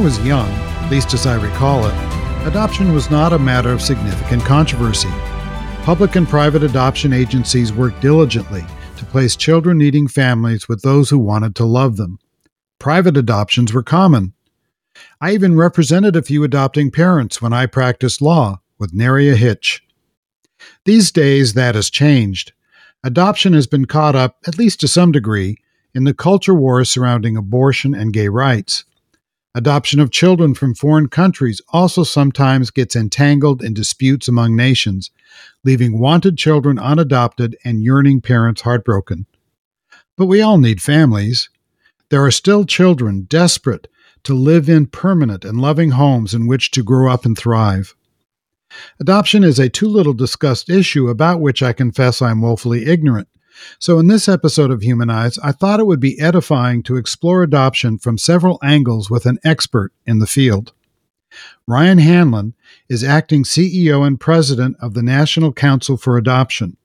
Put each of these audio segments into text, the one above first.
Was young, at least as I recall it, adoption was not a matter of significant controversy. Public and private adoption agencies worked diligently to place children needing families with those who wanted to love them. Private adoptions were common. I even represented a few adopting parents when I practiced law, with nary a hitch. These days, that has changed. Adoption has been caught up, at least to some degree, in the culture wars surrounding abortion and gay rights. Adoption of children from foreign countries also sometimes gets entangled in disputes among nations, leaving wanted children unadopted and yearning parents heartbroken. But we all need families. There are still children desperate to live in permanent and loving homes in which to grow up and thrive. Adoption is a too little discussed issue about which I confess I am woefully ignorant, so, in this episode of Humanize, I thought it would be edifying to explore adoption from several angles with an expert in the field. Ryan Hanlon is acting CEO and president of the National Council for Adoption.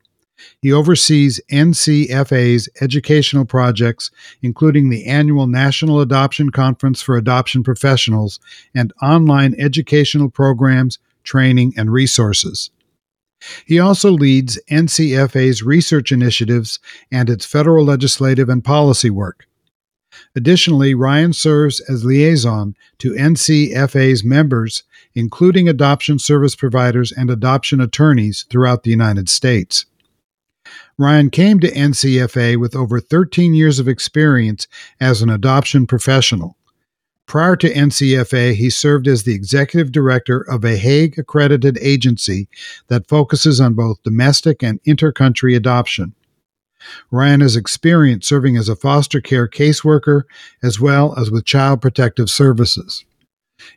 He oversees NCFA's educational projects, including the annual National Adoption Conference for Adoption Professionals and online educational programs, training, and resources. He also leads NCFA's research initiatives and its federal legislative and policy work. Additionally, Ryan serves as liaison to NCFA's members, including adoption service providers and adoption attorneys throughout the United States. Ryan came to NCFA with over 13 years of experience as an adoption professional. Prior to NCFA, he served as the executive director of a Hague accredited agency that focuses on both domestic and intercountry adoption. Ryan has experience serving as a foster care caseworker as well as with Child Protective Services.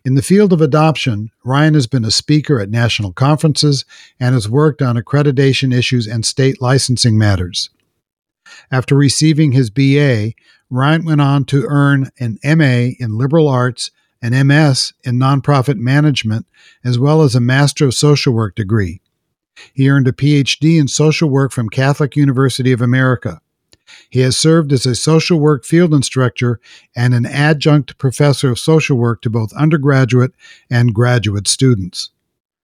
In the field of adoption, Ryan has been a speaker at national conferences and has worked on accreditation issues and state licensing matters. After receiving his BA, Ryan went on to earn an MA in liberal arts, an MS in nonprofit management, as well as a Master of Social Work degree. He earned a PhD in social work from Catholic University of America. He has served as a social work field instructor and an adjunct professor of social work to both undergraduate and graduate students.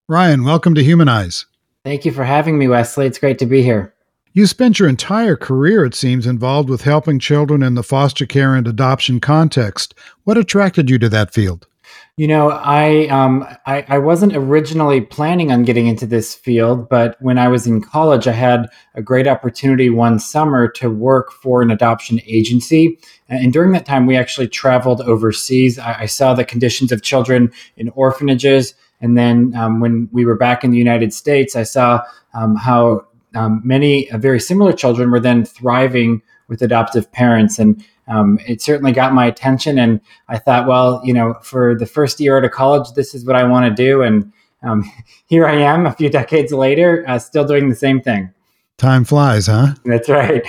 Ryan, welcome to Humanize. Thank you for having me, Wesley. It's great to be here. You spent your entire career, it seems, involved with helping children in the foster care and adoption context. What attracted you to that field? You know, I, um, I, I wasn't originally planning on getting into this field, but when I was in college, I had a great opportunity one summer to work for an adoption agency. And during that time, we actually traveled overseas. I, I saw the conditions of children in orphanages. And then um, when we were back in the United States, I saw um, how um, many uh, very similar children were then thriving with adoptive parents. And um, it certainly got my attention. And I thought, well, you know, for the first year out of college, this is what I want to do. And um, here I am a few decades later, uh, still doing the same thing. Time flies, huh? That's right.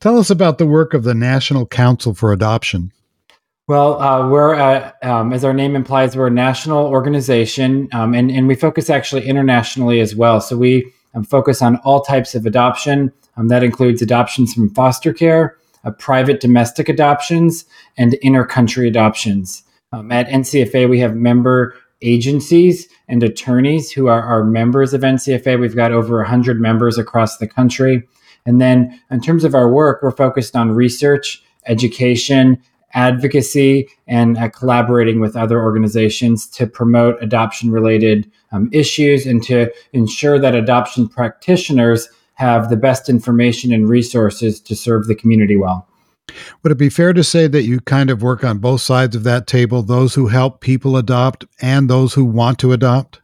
Tell us about the work of the National Council for Adoption. Well, uh, we're, uh, um, as our name implies, we're a national organization, um, and, and we focus actually internationally as well. So we um, focus on all types of adoption. Um, that includes adoptions from foster care, uh, private domestic adoptions, and inter-country adoptions. Um, at NCFA, we have member agencies and attorneys who are, are members of NCFA. We've got over 100 members across the country. And then in terms of our work, we're focused on research, education, advocacy, and uh, collaborating with other organizations to promote adoption related um, issues and to ensure that adoption practitioners have the best information and resources to serve the community well. Would it be fair to say that you kind of work on both sides of that table, those who help people adopt and those who want to adopt?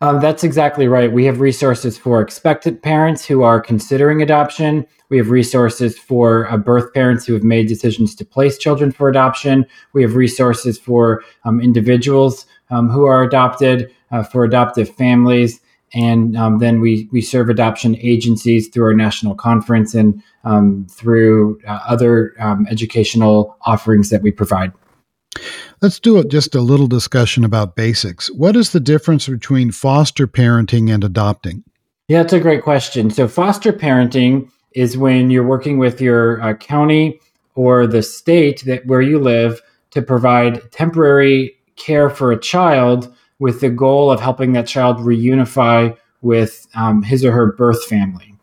Um, that's exactly right. We have resources for expectant parents who are considering adoption. We have resources for uh, birth parents who have made decisions to place children for adoption. We have resources for um, individuals um, who are adopted, uh, for adoptive families. And um, then we, we serve adoption agencies through our national conference and um, through uh, other um, educational offerings that we provide. Let's do just a little discussion about basics. What is the difference between foster parenting and adopting? Yeah, that's a great question. So, foster parenting is when you're working with your uh, county or the state that where you live to provide temporary care for a child with the goal of helping that child reunify with um, his or her birth family.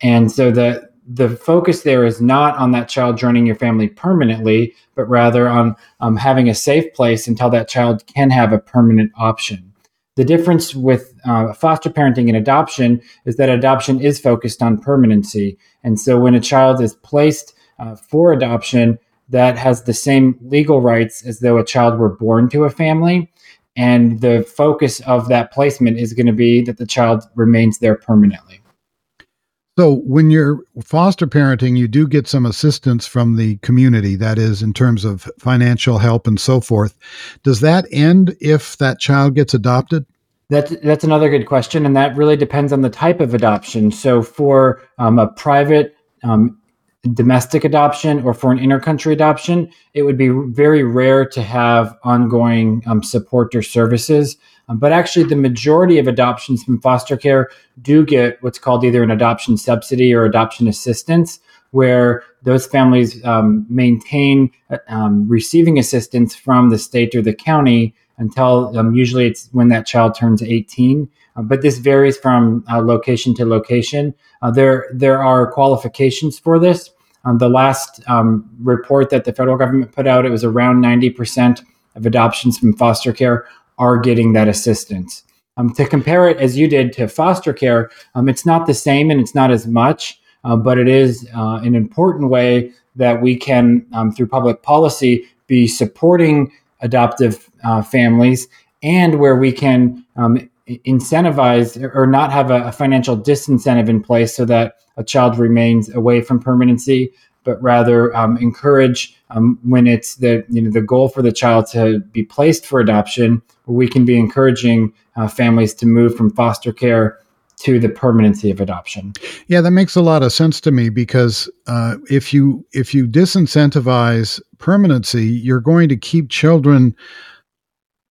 And so the the focus there is not on that child joining your family permanently, but rather on um, having a safe place until that child can have a permanent option. The difference with uh, foster parenting and adoption is that adoption is focused on permanency. And so when a child is placed uh, for adoption, that has the same legal rights as though a child were born to a family. And the focus of that placement is going to be that the child remains there permanently. So, when you're foster parenting, you do get some assistance from the community, that is, in terms of financial help and so forth. Does that end if that child gets adopted? That's, that's another good question. And that really depends on the type of adoption. So, for um, a private um, domestic adoption or for an intercountry adoption, it would be very rare to have ongoing um, support or services. Um, but actually, the majority of adoptions from foster care do get what's called either an adoption subsidy or adoption assistance, where those families um, maintain um, receiving assistance from the state or the county until um, usually it's when that child turns 18. Uh, but this varies from uh, location to location. Uh, there, there are qualifications for this. Um, the last um, report that the federal government put out, it was around 90% of adoptions from foster care are getting that assistance. Um, to compare it as you did to foster care, um, it's not the same and it's not as much, uh, but it is uh, an important way that we can, um, through public policy, be supporting adoptive uh, families and where we can um, incentivize or not have a, financial disincentive in place so that a child remains away from permanency but rather um, encourage um, when it's the you know the goal for the child to be placed for adoption, we can be encouraging uh, families to move from foster care to the permanency of adoption. Yeah, that makes a lot of sense to me because uh, if you if you disincentivize permanency, you're going to keep children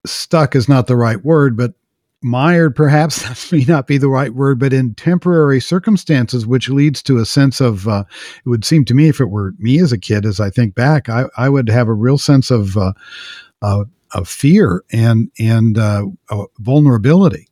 stuck is not the right word, but mired, perhaps that may not be the right word, but in temporary circumstances, which leads to a sense of, uh, it would seem to me, if it were me as a kid, as I think back, I, I would have a real sense of, uh, uh, of fear and, and uh, vulnerability.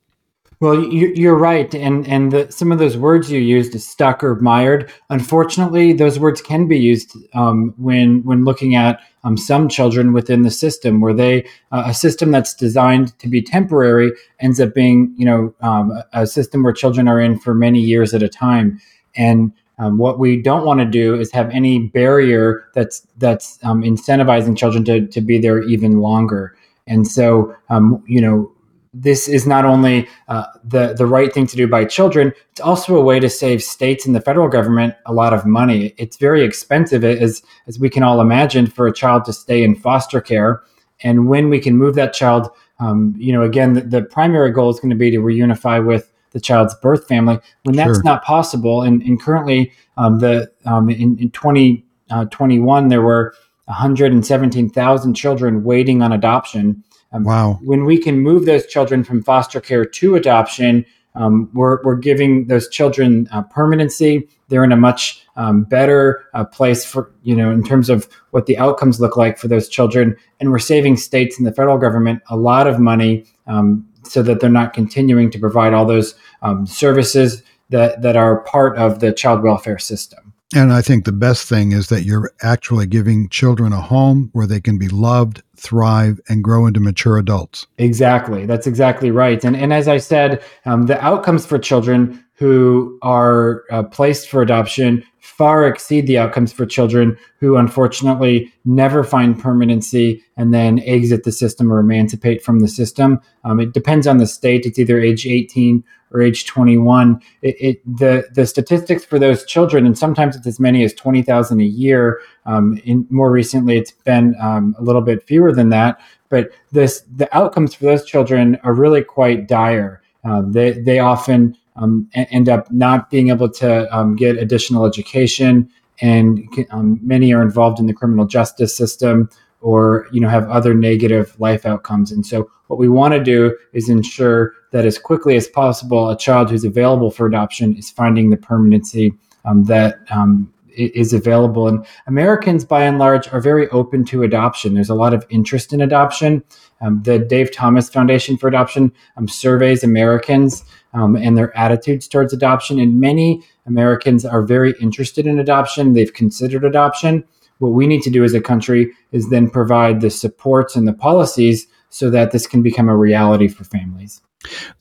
Well, you're right, and and the, some of those words you used, stuck or mired. Unfortunately, those words can be used um, when when looking at um, some children within the system, where they uh, a system that's designed to be temporary ends up being, you know, um, a system where children are in for many years at a time. And um, what we don't want to do is have any barrier that's that's um, incentivizing children to to be there even longer. And so, um, you know, this is not only uh, the the right thing to do by children; it's also a way to save states and the federal government a lot of money. It's very expensive, as as we can all imagine, for a child to stay in foster care. And when we can move that child, um, you know, again, the, the, primary goal is going to be to reunify with the child's birth family. When that's sure. not possible, and, and currently, um, the um, in, in 2021 uh, there were 117,000 children waiting on adoption. Um, wow. When we can move those children from foster care to adoption, um, we're, we're giving those children uh, permanency. They're in a much um, better uh, place for, you know, in terms of what the outcomes look like for those children. And we're saving states and the federal government a lot of money um, so that they're not continuing to provide all those um, services that, that are part of the child welfare system. And I think the best thing is that you're actually giving children a home where they can be loved, thrive, and grow into mature adults. Exactly. That's exactly right. And, and as I said, um, the outcomes for children who are uh, placed for adoption far exceed the outcomes for children who unfortunately never find permanency and then exit the system or emancipate from the system. Um, it depends on the state. It's either age 18 or age 21. It, it, the the statistics for those children, and sometimes it's as many as 20,000 a year. Um, in more recently, it's been um, a little bit fewer than that. But this the outcomes for those children are really quite dire. Uh, they they often um, end up not being able to um, get additional education, and um, many are involved in the criminal justice system or you know have other negative life outcomes. And so, what we want to do is ensure that as quickly as possible, a child who's available for adoption is finding the permanency um, that um, is available. And Americans, by and large, are very open to adoption. There's a lot of interest in adoption. Um, the Dave Thomas Foundation for Adoption um, surveys Americans um, and their attitudes towards adoption. And many Americans are very interested in adoption. They've considered adoption. What we need to do as a country is then provide the supports and the policies so that this can become a reality for families.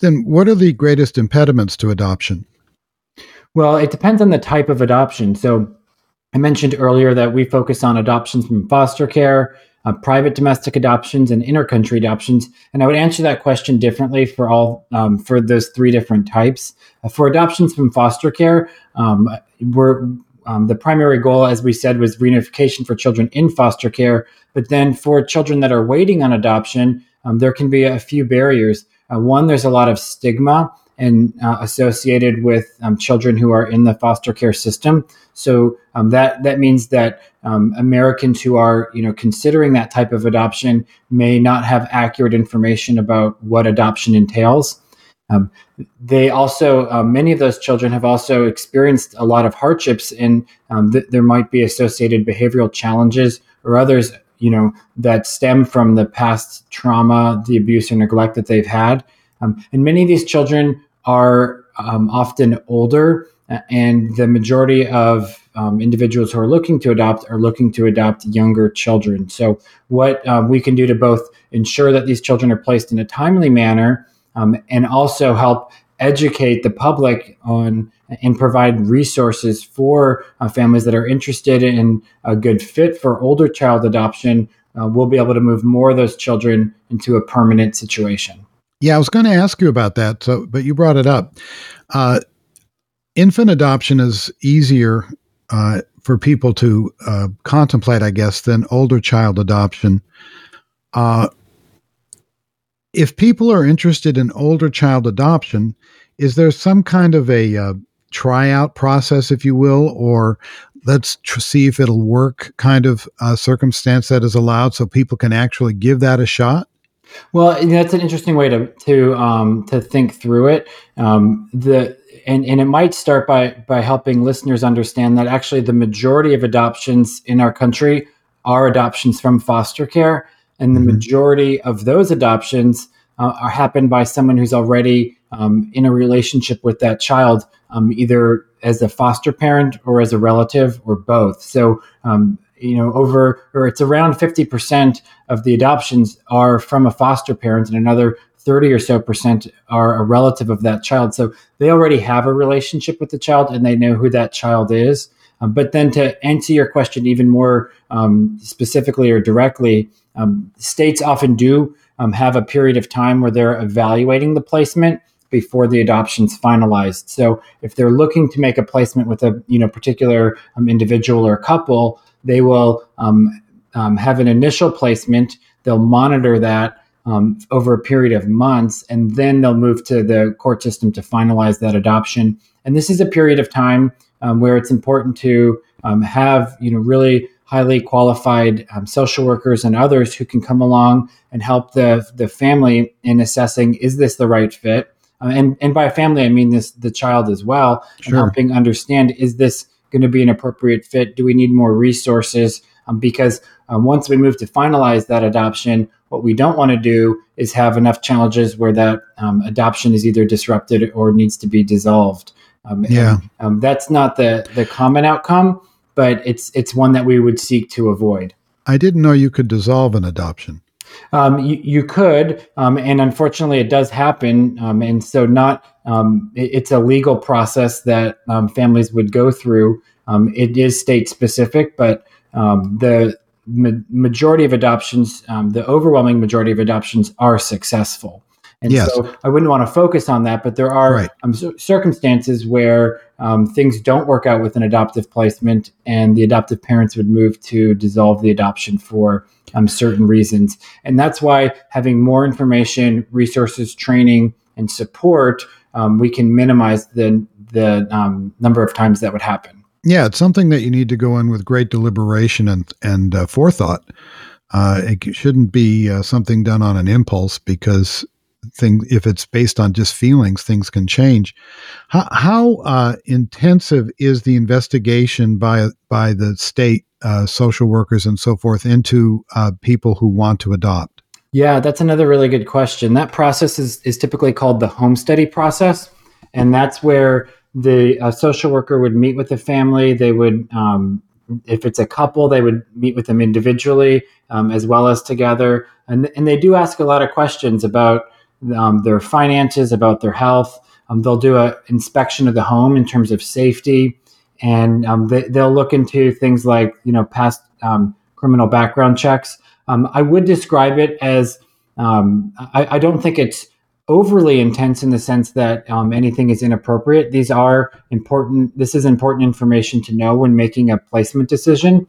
Then, what are the greatest impediments to adoption? Well, it depends on the type of adoption. So, I mentioned earlier that we focus on adoptions from foster care, uh, private domestic adoptions, and intercountry adoptions. And I would answer that question differently for all um, for those three different types. Uh, for adoptions from foster care, um, we're um, the primary goal, as we said, was reunification for children in foster care. But then for children that are waiting on adoption, um, there can be a few barriers. Uh, one, there's a lot of stigma and uh, associated with um, children who are in the foster care system. So um, that that means that um, Americans who are you know considering that type of adoption may not have accurate information about what adoption entails. Um, they also uh, many of those children have also experienced a lot of hardships, and um, th- there might be associated behavioral challenges or others you know that stem from the past trauma, the abuse or neglect that they've had. Um, and many of these children are um, often older, and the majority of um, individuals who are looking to adopt are looking to adopt younger children. So, what um, we can do to both ensure that these children are placed in a timely manner um, and also help educate the public on and provide resources for uh, families that are interested in a good fit for older child adoption, uh, we'll be able to move more of those children into a permanent situation. Yeah, I was going to ask you about that, so but you brought it up. Uh, infant adoption is easier uh, for people to uh, contemplate, I guess, than older child adoption. Uh, if people are interested in older child adoption, is there some kind of a uh, tryout process, if you will, or let's tr- see if it'll work kind of uh, circumstance that is allowed so people can actually give that a shot? Well, that's an interesting way to to um, to think through it. Um, the and, and it might start by by helping listeners understand that actually the majority of adoptions in our country are adoptions from foster care, and the mm-hmm. majority of those adoptions uh, are happened by someone who's already um, in a relationship with that child, um, either as a foster parent or as a relative or both. So um, you know over or it's around 50% of the adoptions are from a foster parent and another 30 or so percent are a relative of that child. So they already have a relationship with the child and they know who that child is. Um, but then to answer your question even more um, specifically or directly um, states often do um, have a period of time where they're evaluating the placement before the adoption's finalized. So if they're looking to make a placement with a you know particular um, individual or couple they will um, um, have an initial placement. They'll monitor that um, over a period of months, and then they'll move to the court system to finalize that adoption. And this is a period of time um, where it's important to um, have you know really highly qualified um, social workers and others who can come along and help the the family in assessing is this the right fit. uh, and and by family I mean this the child as well, sure. and helping understand is this going to be an appropriate fit? Do we need more resources? Um, because um, once we move to finalize that adoption, what we don't want to do is have enough challenges where that um, adoption is either disrupted or needs to be dissolved. Um, yeah, and, um, that's not the the common outcome, but it's it's one that we would seek to avoid. I didn't know you could dissolve an adoption. Um, you, you, could, um, and unfortunately, it does happen. Um, and so, not um, it, it's a legal process that um, families would go through. Um, it is state specific, but the ma- majority of adoptions, the overwhelming majority of adoptions, are successful. And yes. so I wouldn't want to focus on that, but there are right. um, circumstances where um, things don't work out with an adoptive placement, and the adoptive parents would move to dissolve the adoption for um, certain reasons. And that's why having more information, resources, training, and support, um, we can minimize the the um, number of times that would happen. Yeah, it's something that you need to go in with great deliberation and and uh, forethought. Uh, it shouldn't be uh, something done on an impulse because thing if it's based on just feelings things can change how, how uh, intensive is the investigation by by the state uh, social workers and so forth into uh, people who want to adopt yeah that's another really good question that process is, is typically called the home study process and that's where the social worker would meet with the family they would um, if it's a couple, they would meet with them individually um, as well as together. And, and they do ask a lot of questions about um, their finances, about their health. Um, they'll do an inspection of the home in terms of safety, and um, they, will look into things like you know past um, criminal background checks. Um, I would describe it as um, I, I, don't think it's overly intense in the sense that anything is inappropriate. These are important. This is important information to know when making a placement decision.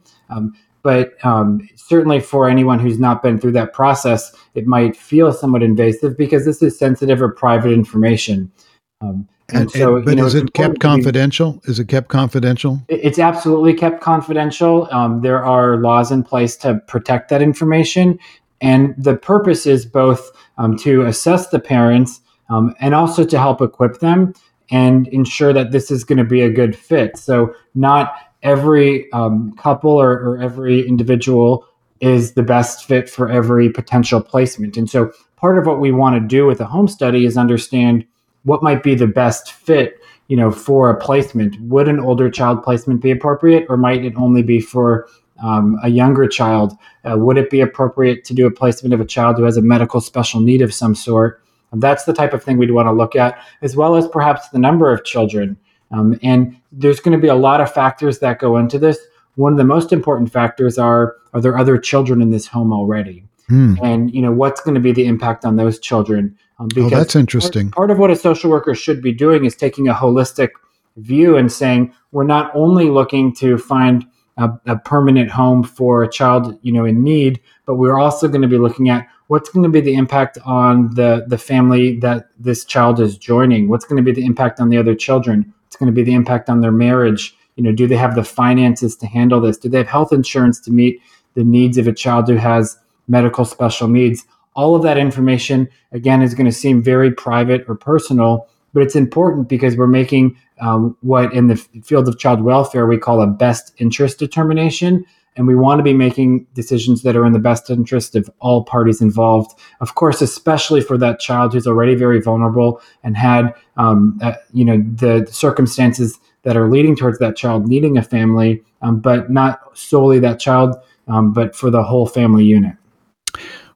But um, certainly for anyone who's not been through that process, it might feel somewhat invasive because this is sensitive or private information. Um, and, and, so, and, but know, is it kept confidential? Be, is it kept confidential? It's absolutely kept confidential. Um, there are laws in place to protect that information, and the purpose is both um, to assess the parents um, and also to help equip them and ensure that this is going to be a good fit. So, not every um, couple or, or every individual is the best fit for every potential placement. And so part of what we want to do with a home study is understand what might be the best fit you know for a placement would an older child placement be appropriate or might it only be for um, a younger child uh, would it be appropriate to do a placement of a child who has a medical special need of some sort that's the type of thing we'd want to look at as well as perhaps the number of children um, and there's going to be a lot of factors that go into this. One of the most important factors are are there other children in this home already? Hmm. And you know what's going to be the impact on those children? Um, because oh, that's interesting. Part, part of what a social worker should be doing is taking a holistic view and saying we're not only looking to find a, a, permanent home for a child you know in need but we're also going to be looking at what's going to be the impact on the the family that this child is joining what's going to be the impact on the other children it's going to be the impact on their marriage. You know, do they have the finances to handle this? Do they have health insurance to meet the needs of a child who has medical special needs? All of that information, again, is going to seem very private or personal, but it's important because we're making um, what in the field of child welfare we call a best interest determination. And we want to be making decisions that are in the best interest of all parties involved. Of course, especially for that child who's already very vulnerable and had, um, uh, you know, the circumstances that are leading towards that child needing a family, um, but not solely that child, um, but for the whole family unit.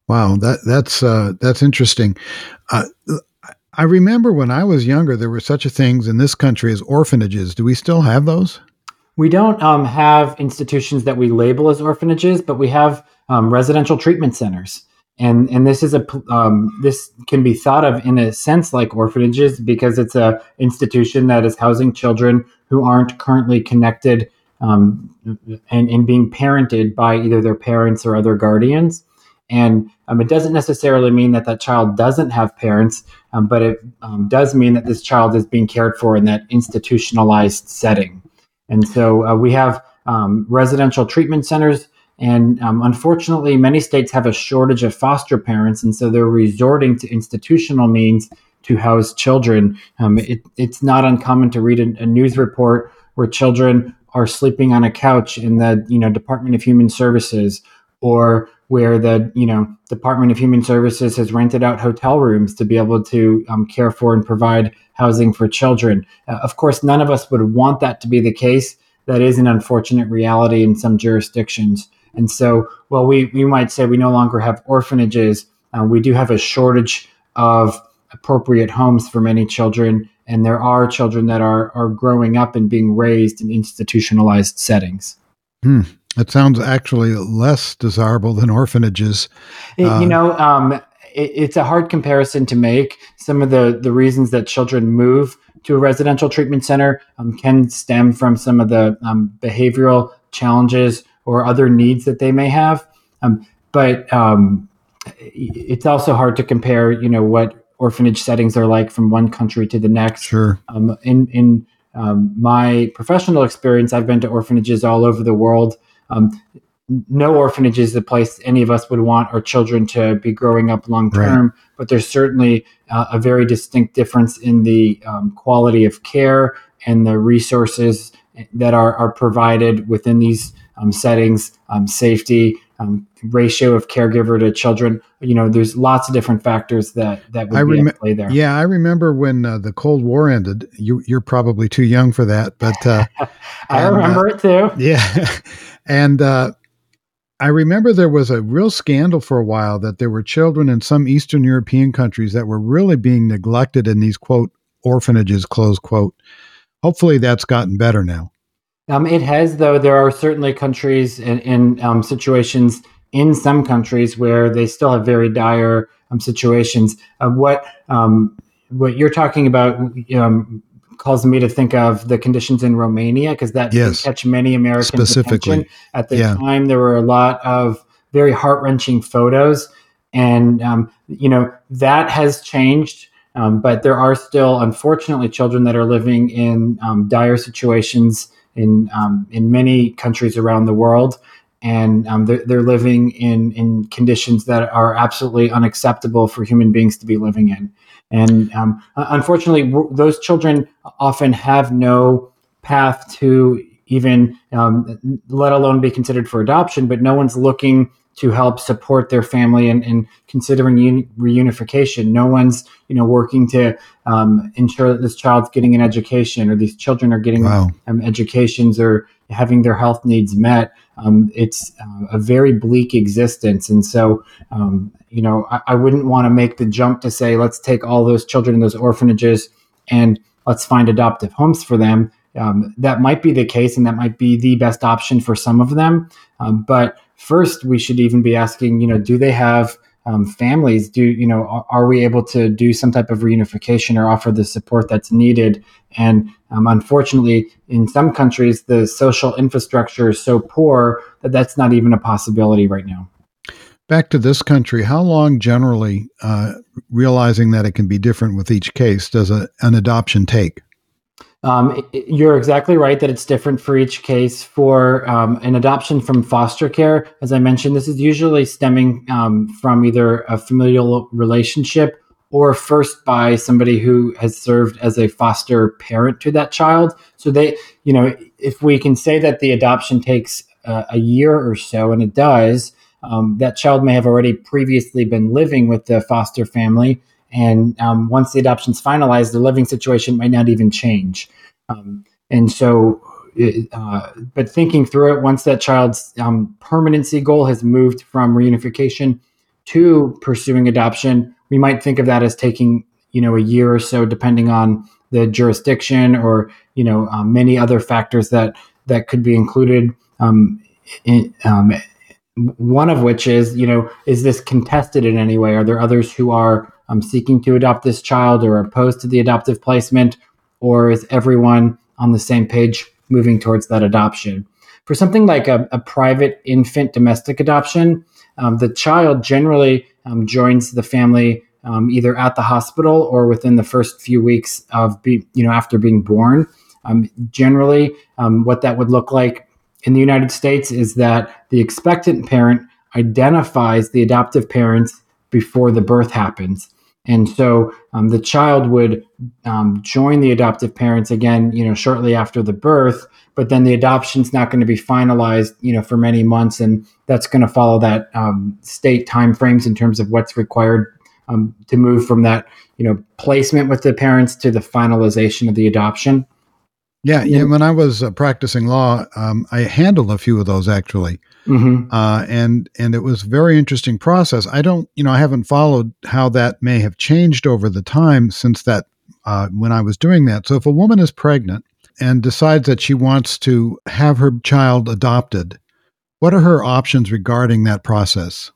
Wow, that that's uh, that's interesting. Uh, I remember when I was younger, there were such a things in this country as orphanages. Do we still have those? We don't um, have institutions that we label as orphanages, but we have um, residential treatment centers, and and this is a um, this can be thought of in a sense like orphanages because it's a institution that is housing children who aren't currently connected um, and, and being parented by either their parents or other guardians. And um, it doesn't necessarily mean that that child doesn't have parents, um, but it um, does mean that this child is being cared for in that institutionalized setting. And so uh, we have um, residential treatment centers. And um, unfortunately, many states have a shortage of foster parents. And so they're resorting to institutional means to house children. Um, it, it's not uncommon to read a, a news report where children are sleeping on a couch in the you know Department of Human Services or where the you know Department of Human Services has rented out hotel rooms to be able to um, care for and provide housing for children. Uh, of course, none of us would want that to be the case. That is an unfortunate reality in some jurisdictions. And so, while we, we might say we no longer have orphanages, uh, we do have a shortage of appropriate homes for many children. And there are children that are, are growing up and being raised in institutionalized settings. Hmm. It sounds actually less desirable than orphanages. It, uh, you know, um, it, it's a hard comparison to make. Some of the, the reasons that children move to a residential treatment center um, can stem from some of the um, behavioral challenges or other needs that they may have. Um, but um, it's also hard to compare, you know, what orphanage settings are like from one country to the next. Sure. Um, in in um, my professional experience, I've been to orphanages all over the world. Um, no orphanage is the place any of us would want our children to be growing up long term, right. but there's certainly uh, a very distinct difference in the um, quality of care and the resources that are, are provided within these um, settings, um, safety, um, ratio of caregiver to children. You know, there's lots of different factors that that would I rem- play there. Yeah, I remember when uh, the Cold War ended. You, are probably too young for that, but uh, I and, remember uh, it too. Yeah, and uh, I remember there was a real scandal for a while that there were children in some Eastern European countries that were really being neglected in these quote orphanages close quote. Hopefully, that's gotten better now. Um, it has, though. There are certainly countries and, um, situations in some countries where they still have very dire um, situations. Uh, what um, what you're talking about calls me to think of the conditions in Romania because that yes. catch many Americans' attention. At the yeah. time, there were a lot of very heart wrenching photos, and um, you know that has changed. Um, but there are still, unfortunately, children that are living in um, dire situations in um, in many countries around the world, and um, they're, they're living in in conditions that are absolutely unacceptable for human beings to be living in. And um, unfortunately, w- those children often have no path to even, um, let alone be considered for adoption. But no one's looking to help support their family and, and considering uni- reunification. No one's you know working to um, ensure that this child's getting an education or these children are getting wow. um, educations or having their health needs met. Um, it's uh, a very bleak existence, and so um, you know I, I wouldn't want to make the jump to say let's take all those children in those orphanages and let's find adoptive homes for them. Um, that might be the case, and that might be the best option for some of them, um, but first we should even be asking, you know, do they have um, families? Do you know, are, are, we able to do some type of reunification or offer the support that's needed? And um, unfortunately, in some countries, the social infrastructure is so poor that that's not even a possibility right now. Back to this country, how long generally, uh, realizing that it can be different with each case, does a, an adoption take? Um, you're exactly right that it's different for each case. For um, an adoption from foster care, as I mentioned, this is usually stemming um, from either a familial relationship or first by somebody who has served as a foster parent to that child. So they, you know, if we can say that the adoption takes uh, a year or so, and it does, um, that child may have already previously been living with the foster family and um, once the adoption is finalized, the living situation might not even change. Um, and so, uh, but thinking through it, once that child's um, permanency goal has moved from reunification to pursuing adoption, we might think of that as taking you know a year or so, depending on the jurisdiction or you know um, many other factors that that could be included. Um, in, um, one of which is, you know, is this contested in any way? Are there others who are um, seeking to adopt this child or opposed to the adoptive placement? Or is everyone on the same page moving towards that adoption? For something like a, a private infant domestic adoption, um, the child generally um, joins the family um, either at the hospital or within the first few weeks of be, you know after being born. Um, generally, um, what that would look like in the United States is that the expectant parent identifies the adoptive parents before the birth happens. And so um, the child would um, join the adoptive parents again, you know, shortly after the birth. But then the adoption's not going to be finalized, you know, for many months, and that's going to follow that um, state timeframes in terms of what's required um, to move from that, you know, placement with the parents to the finalization of the adoption. Yeah, yeah. When I was uh, practicing law, um, I handled a few of those actually, mm-hmm. uh, and and it was a very interesting process. I don't, you know, I haven't followed how that may have changed over the time since that uh, when I was doing that. So if a woman is pregnant and decides that she wants to have her child adopted, what are her options regarding that process?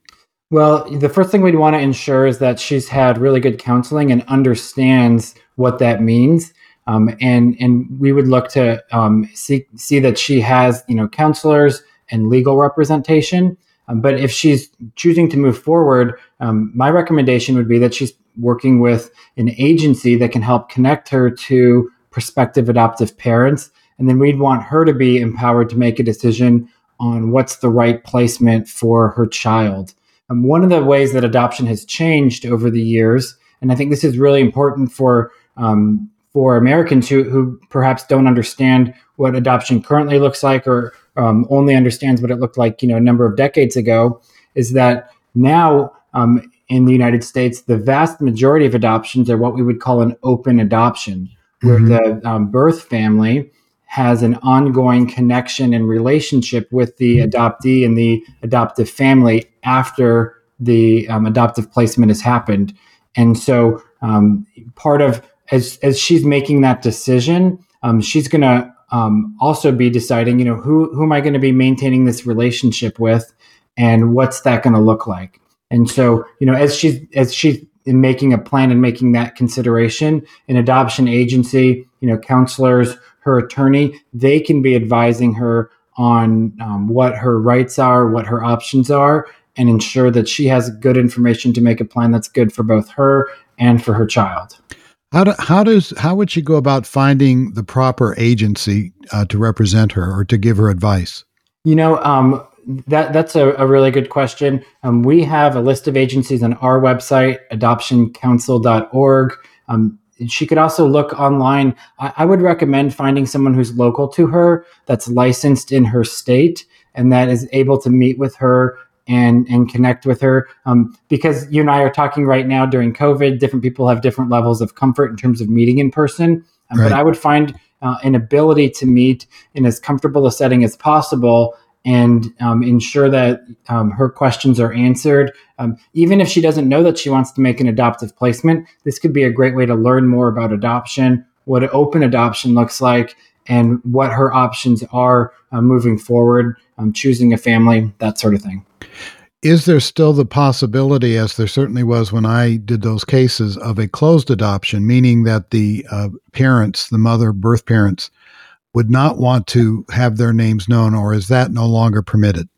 Well, the first thing we'd want to ensure is that she's had really good counseling and understands what that means um, and and we would look to um, see see that she has you know counselors and legal representation. Um, but if she's choosing to move forward, um, my recommendation would be that she's working with an agency that can help connect her to prospective adoptive parents, and then we'd want her to be empowered to make a decision on what's the right placement for her child. Um, one of the ways that adoption has changed over the years, and I think this is really important for um, for Americans who, who perhaps don't understand what adoption currently looks like or um, only understands what it looked like, you know, a number of decades ago, is that now um, in the United States, the vast majority of adoptions are what we would call an open adoption, where mm-hmm. the um, birth family has an ongoing connection and relationship with the adoptee and the adoptive family after the um, adoptive placement has happened. And so um, part of as as she's making that decision, um, she's going to um, also be deciding, you know, who who am I going to be maintaining this relationship with, and what's that going to look like. And so, you know, as she's as she's in making a plan and making that consideration, an adoption agency, you know, counselors, her attorney, they can be advising her on um, what her rights are, what her options are, and ensure that she has good information to make a plan that's good for both her and for her child. How, do, how does how would she go about finding the proper agency uh, to represent her or to give her advice? You know, um, that that's a, a, really good question. Um, we have a list of agencies on our website, adoptioncouncil.org. Um, she could also look online. I, I, would recommend finding someone who's local to her, that's licensed in her state, and that is able to meet with her and and connect with her um, because you and I are talking right now during COVID. Different people have different levels of comfort in terms of meeting in person, um, right. but I would find uh, an ability to meet in as comfortable a setting as possible and um, ensure that um, her questions are answered. Um, even if she doesn't know that she wants to make an adoptive placement, this could be a great way to learn more about adoption, what open adoption looks like, and what her options are uh, moving forward, um, choosing a family, that sort of thing is there still the possibility, as there certainly was when I did those cases, of a closed adoption, meaning that the uh, parents, the mother, birth parents, would not want to have their names known, or is that no longer permitted?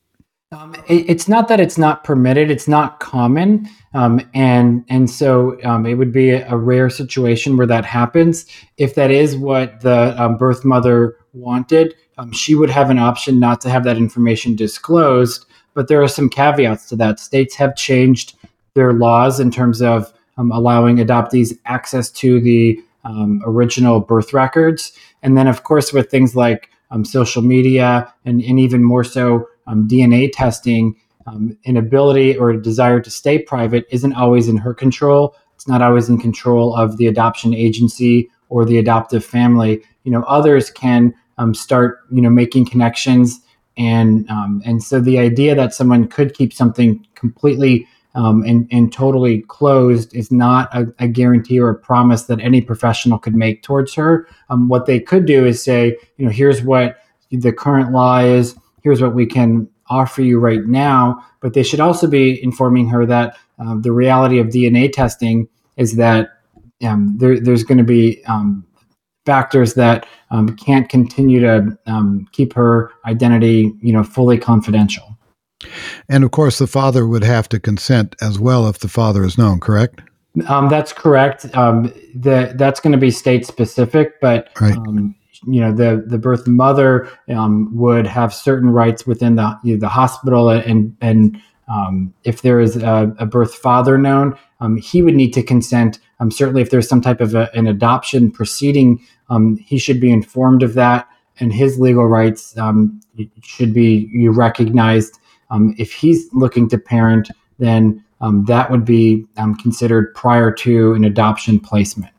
Um, it, it's not that it's not permitted; it's not common, um, and and so um, it would be a, a, rare situation where that happens. If that is what the um, birth mother wanted, um, she would have an option not to have that information disclosed but there are some caveats to that. States have changed their laws in terms of um, allowing adoptees access to the um, original birth records. And then, of course, with things like um, social media and, and even more so um, DNA testing, um, an ability or desire to stay private isn't always in her control. It's not always in control of the adoption agency or the adoptive family. You know, others can um, start, you know, making connections and um, and so the idea that someone could keep something completely um, and, and totally closed is not a, a, guarantee or a promise that any professional could make towards her. Um, what they could do is say, you know, here's what the current law is. Here's what we can offer you right now. But they should also be informing her that um, the reality of DNA testing is that um, there, there's going to be um, factors that um, can't continue to um, keep her identity, you know, fully confidential. And of course, the father would have to consent as well if the father is known. Correct? Um, that's correct. Um, the, that's going to be state specific, but right. Um, you know, the the birth mother um, would have certain rights within the you know, the hospital and and um, if there is a, a birth father known, um, he would need to consent. Um, certainly, if there's some type of a, an adoption proceeding, um, he should be informed of that, and his legal rights um, should be recognized. Um, if he's looking to parent, then that would be considered prior to an adoption placement.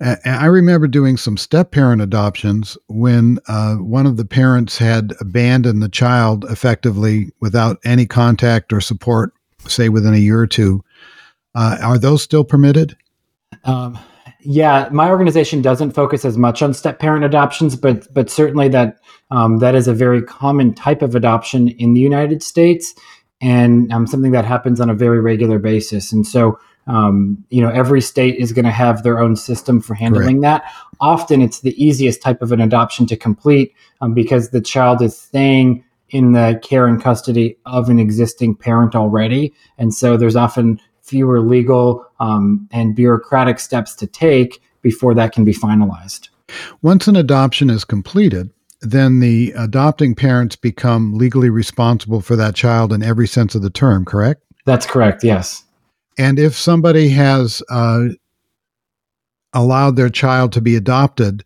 I remember doing some step parent adoptions when uh, one of the parents had abandoned the child effectively without any contact or support, say within a year or two. Uh, are those still permitted? Um, yeah, my organization doesn't focus as much on step parent adoptions, but but certainly that um, that is a very common type of adoption in the United States, and um, something that happens on a very regular basis. And so um, you know every state is going to have their own system for handling right. that often it's the easiest type of an adoption to complete um, because the child is staying in the care and custody of an existing parent already and so there's often fewer legal um, and bureaucratic steps to take before that can be finalized once an adoption is completed then the adopting parents become legally responsible for that child in every sense of the term correct that's correct yes and if somebody has uh, allowed their child to be adopted,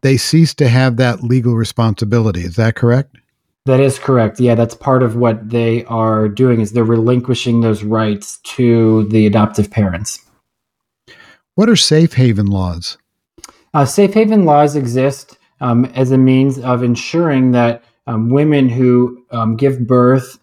they cease to have that legal responsibility. Is that correct? That is correct. Yeah, that's part of what they are doing is they're relinquishing those rights to the adoptive parents. What are safe haven laws? Uh, safe haven laws exist um, as a means of ensuring that um, women who um, give birth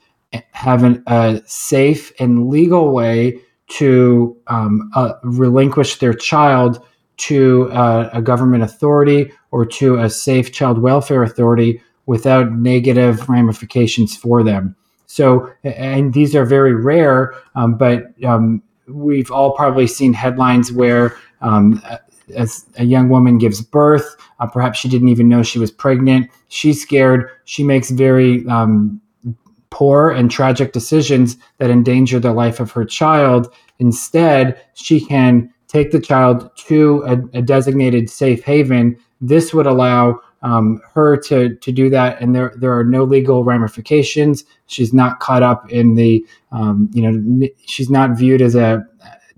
have a safe and legal way to um, uh, relinquish their child to uh, a government authority or to a safe child welfare authority without negative ramifications for them. So, and these are very rare, um, but um, we've all probably seen headlines where um, as a young woman gives birth, uh, perhaps she didn't even know she was pregnant. She's scared. She makes very um, poor and tragic decisions that endanger the life of her child. Instead, she can take the child to a, a designated safe haven. This would allow um, her to to do that, and there there are no legal ramifications. She's not caught up in the um, you know she's not viewed as a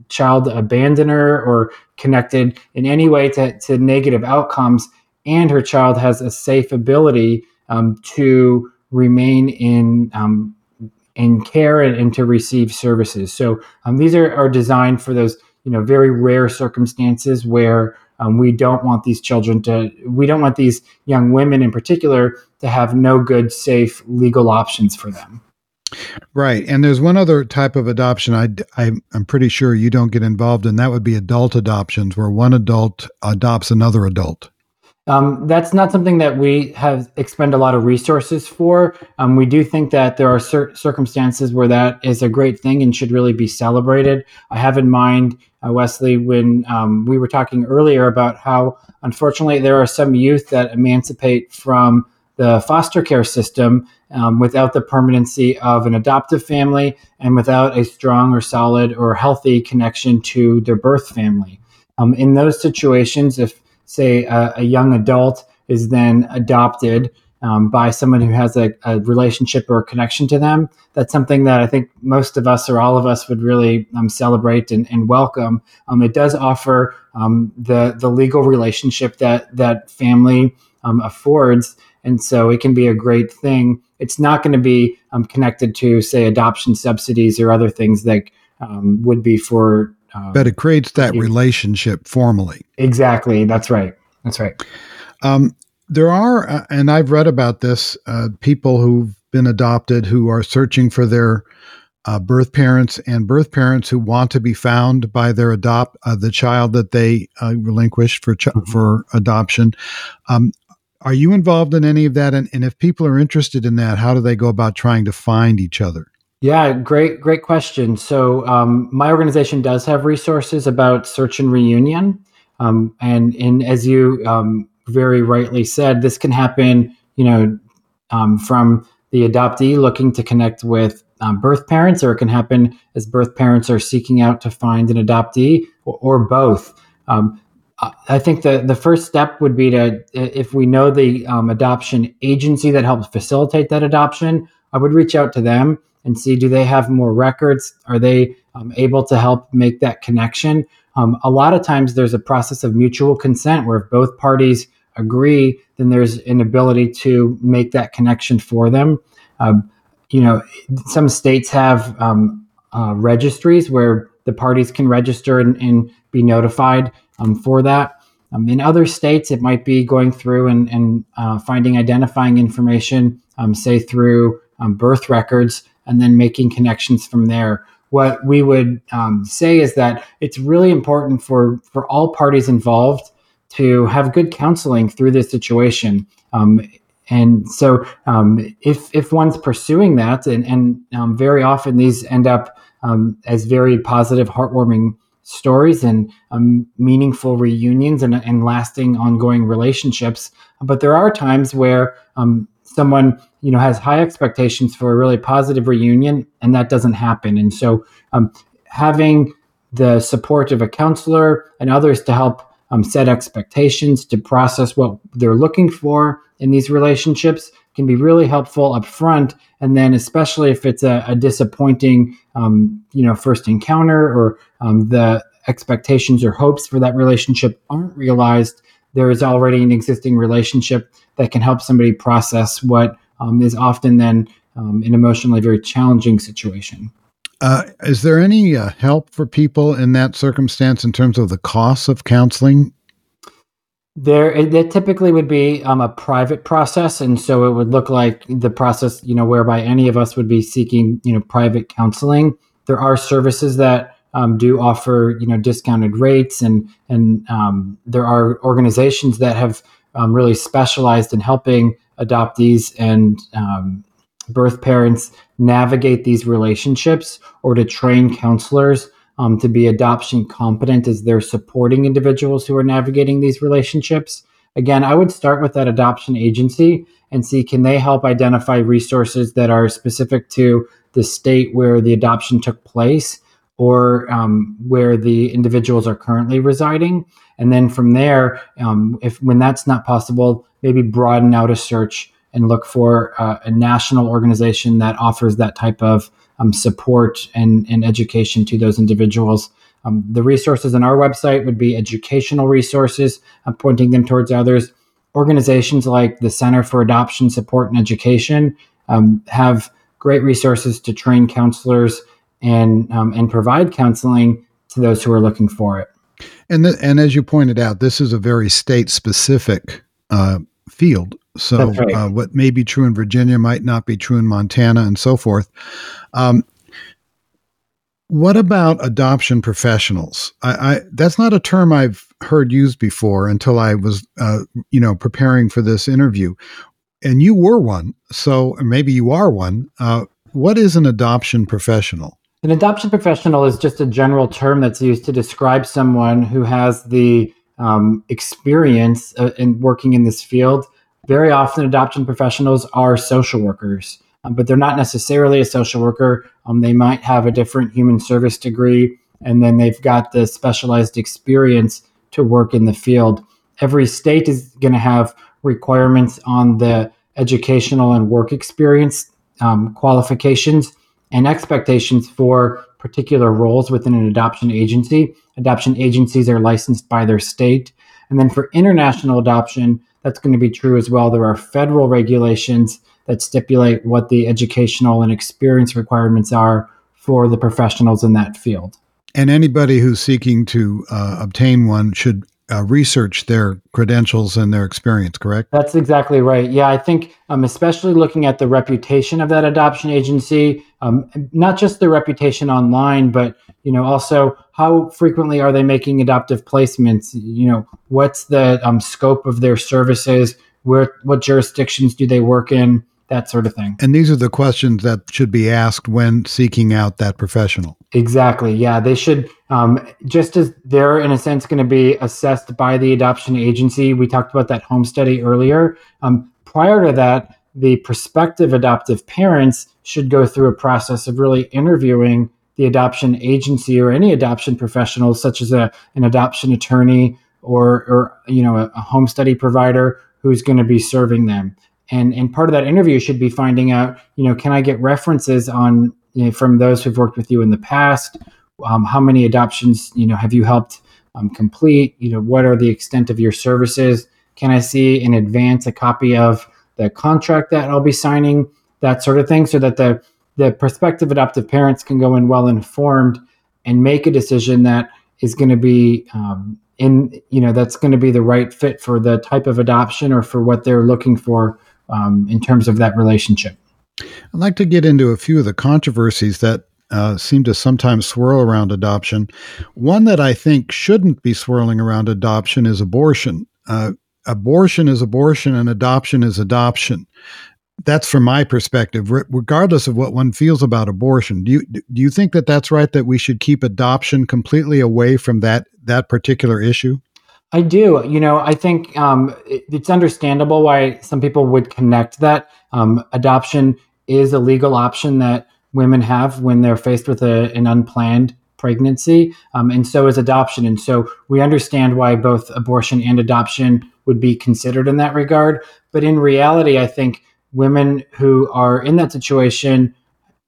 child abandoner or connected in any way to, to negative outcomes, and her child has a safe ability um, to remain in um, in care and, and, to receive services. So um, these are, are designed for those you know very rare circumstances where um, we don't want these children to we don't want these young women in particular to have no good safe legal options for them right and there's one other type of adoption I, I i'm pretty sure you don't get involved in that would be adult adoptions where one adult adopts another adult um, that's not something that we have expend a lot of resources for. Um, we do think that there are cir- circumstances where that is a great thing and should really be celebrated. I have in mind, Wesley, when um, we were talking earlier about how, unfortunately, there are some youth that emancipate from the foster care system um, without the permanency of an adoptive family and without a strong or solid or healthy connection to their birth family. Um, in those situations, if say a, a young adult is then adopted um, by someone who has a, a, relationship or a connection to them. That's something that I think most of us or all of us would really um, celebrate and, and welcome. Um, it does offer um, the the legal relationship that that family um, affords, and so it can be a great thing. It's not going to be um, connected to say adoption subsidies or other things that would be for um, but it creates that relationship formally. Exactly. That's right. That's right. Um, there are, uh, and I've read about this, uh, people who've been adopted who are searching for their uh, birth parents and birth parents who want to be found by their adopt uh, the child that they uh, relinquished for ch- mm-hmm. for adoption. Um, are you involved in any of that? And, and if people are interested in that, how do they go about trying to find each other? Yeah, great, great question. So, um, my organization does have resources about search and reunion, um, and and as you um, very rightly said, this can happen, you know, um, from the adoptee looking to connect with um, birth parents, or it can happen as birth parents are seeking out to find an adoptee, or, or both. Um, I think the the first step would be to, if we know the adoption agency that helps facilitate that adoption, I would reach out to them and see do they have more records? Are they um, able to help make that connection? Um, a lot of times there's a process of mutual consent where if both parties agree, then there's an ability to make that connection for them. Um, you know, some states have um, uh, registries where the parties can register and, and be notified um, for that. Um, in other states, it might be going through and, and uh, finding identifying information, um, say through um, birth records, and then making connections from there. What we would um, say is that it's really important for, for all parties involved to have good counseling through this situation. Um, and so, um, if if one's pursuing that, and, and very often these end up as very positive, heartwarming stories and um, meaningful reunions and, and, lasting ongoing relationships. But there are times where um, someone you know has high expectations for a really positive reunion, and that doesn't happen. And so, um, having the support of a counselor and others to help um, set expectations to process what they're looking for in these relationships can be really helpful up front and then especially if it's a, a disappointing um, you know first encounter or um, the expectations or hopes for that relationship aren't realized there is already an existing relationship that can help somebody process what um, is often then um, an emotionally very challenging situation uh, is there any uh, help for people in that circumstance in terms of the costs of counseling there, it, typically would be um, a private process, and so it would look like the process, you know, whereby any of us would be seeking, you know, private counseling. There are services that um, do offer, you know, discounted rates, and and um, there are organizations that have um, really specialized in helping adoptees and um, birth parents navigate these relationships, or to train counselors um, to be adoption competent as they're supporting individuals who are navigating these relationships. Again, I would start with that adoption agency and see can they help identify resources that are specific to the state where the adoption took place or um, where the individuals are currently residing. And then from there, um, if when that's not possible, maybe broaden out a search and look for uh, a national organization that offers that type of um, support and, and education to those individuals. Um, the resources on our website would be educational resources, uh, pointing them towards others. Organizations like the Center for Adoption Support and Education um, have great resources to train counselors and um, and provide counseling to those who are looking for it. And the, and as you pointed out, this is a very state specific uh, field. So right. uh, what may be true in Virginia might not be true in Montana, and so forth. Um, what about adoption professionals? I, I, that's not a term I've heard used before until I was, uh, you know, preparing for this interview. And you were one, so maybe you are one. Uh, what is an adoption professional? An adoption professional is just a general term that's used to describe someone who has the um, experience uh, in working in this field. Very often, adoption professionals are social workers um, but they're not necessarily a social worker. Um, they might have a different human service degree, and then they've got the specialized experience to work in the field. Every state is going to have requirements on the educational and work experience um, qualifications and expectations for particular roles within an adoption agency. Adoption agencies are licensed by their state. And then for international adoption, that's going to be true as well. There are federal regulations that stipulate what the educational and experience requirements are for the professionals in that field. And anybody who's seeking to uh, obtain one should uh, research their credentials and their experience, correct? That's exactly right. Yeah, I think um, especially looking at the reputation of that adoption agency, um, not just the reputation online, but you know also how frequently are they making adoptive placements? You know, what's the um, scope of their services? Where what jurisdictions do they work in? That sort of thing. And these are the questions that should be asked when seeking out that professional. Exactly. Yeah. They should, um, just as they're in a sense going to be assessed by the adoption agency. We talked about that home study earlier. Um, prior to that, the prospective adoptive parents should go through a process of really interviewing the adoption agency or any adoption professionals, such as a, an adoption attorney or, or you know a, a home study provider who's going to be serving them and and part of that interview should be finding out you know can i get references on you know, from those who've worked with you in the past? Um, how many adoptions you know have you helped um, complete? You know what are the extent of your services? Can i see in advance a copy of the contract that i'll be signing? That sort of thing so that the the prospective adoptive parents can go in well informed and make a decision that is going to be um, in you know that's going to be the right fit for the type of adoption or for what they're looking for um, in terms of that relationship. I'd like to get into a few of the controversies that uh, seem to sometimes swirl around adoption. One that I think shouldn't be swirling around adoption is abortion. Uh, abortion is abortion, and adoption is adoption. That's from my perspective, regardless of what one feels about abortion. Do you do you think that that's right? That we should keep adoption completely away from that that particular issue? I do. You know, I think um, it, it's understandable why some people would connect that. Um, adoption is a legal option that women have when they're faced with a, an unplanned pregnancy, um, and so is adoption. And so we understand why both abortion and adoption would be considered in that regard. But in reality, I think women who are in that situation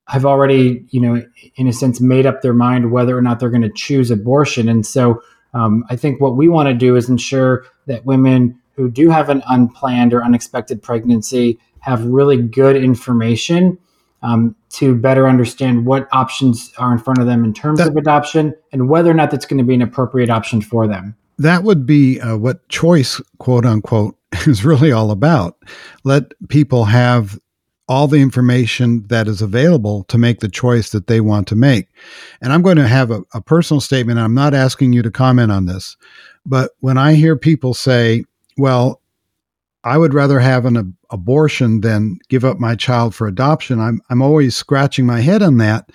have already, you know, in a sense, made up their mind whether or not they're going to choose abortion. And so um, I think what we want to do is ensure that women who do have an unplanned or unexpected pregnancy have really good information um, to better understand what options are in front of them in terms that, of adoption and whether or not that's going to be an appropriate option for them. That would be uh, what choice, quote unquote, is really all about. Let people have all the information that is available to make the choice that they want to make. And I'm going to have a, a, personal statement. I'm not asking you to comment on this, but when I hear people say, well, I would rather have an ab- abortion than give up my child for adoption, I'm, I'm always scratching my head on that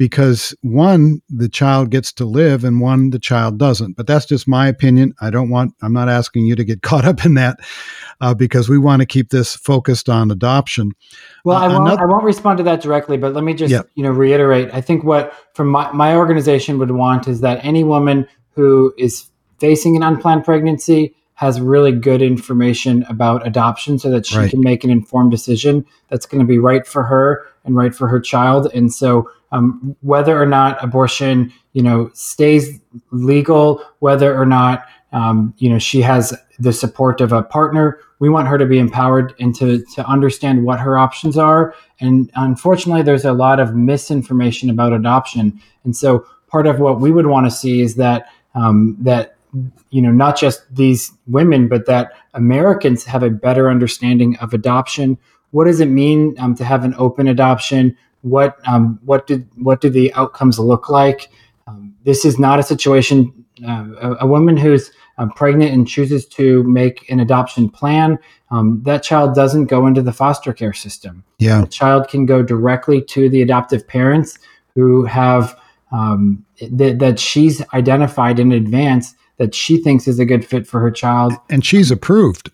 because one, the child gets to live and one, the child doesn't. But that's just my opinion. I don't want, I'm not asking you to get caught up in that uh, because we want to keep this focused on adoption. Well, uh, I, won't, another, I won't respond to that directly, but let me just, yeah. you know, reiterate. I think what from my, my organization would want is that any woman who is facing an unplanned pregnancy has really good information about adoption so that she right. can make an informed decision that's going to be right for her and right for her child. And so um, whether or not abortion, you know, stays legal, whether or not, um, you know, she has the support of a partner. We want her to be empowered and to, to understand what her options are. And unfortunately, there's a lot of misinformation about adoption. And so part of what we would want to see is that, um, that, you know, not just these women, but that Americans have a better understanding of adoption. What does it mean um, to have an open adoption? what um, what did what do the outcomes look like? Um, this is not a situation. Uh, a, a, woman who's uh, pregnant and chooses to make an adoption plan, um, that child doesn't go into the foster care system. Yeah, the child can go directly to the adoptive parents who have um, th- that she's identified in advance that she thinks is a good fit for her child, and she's approved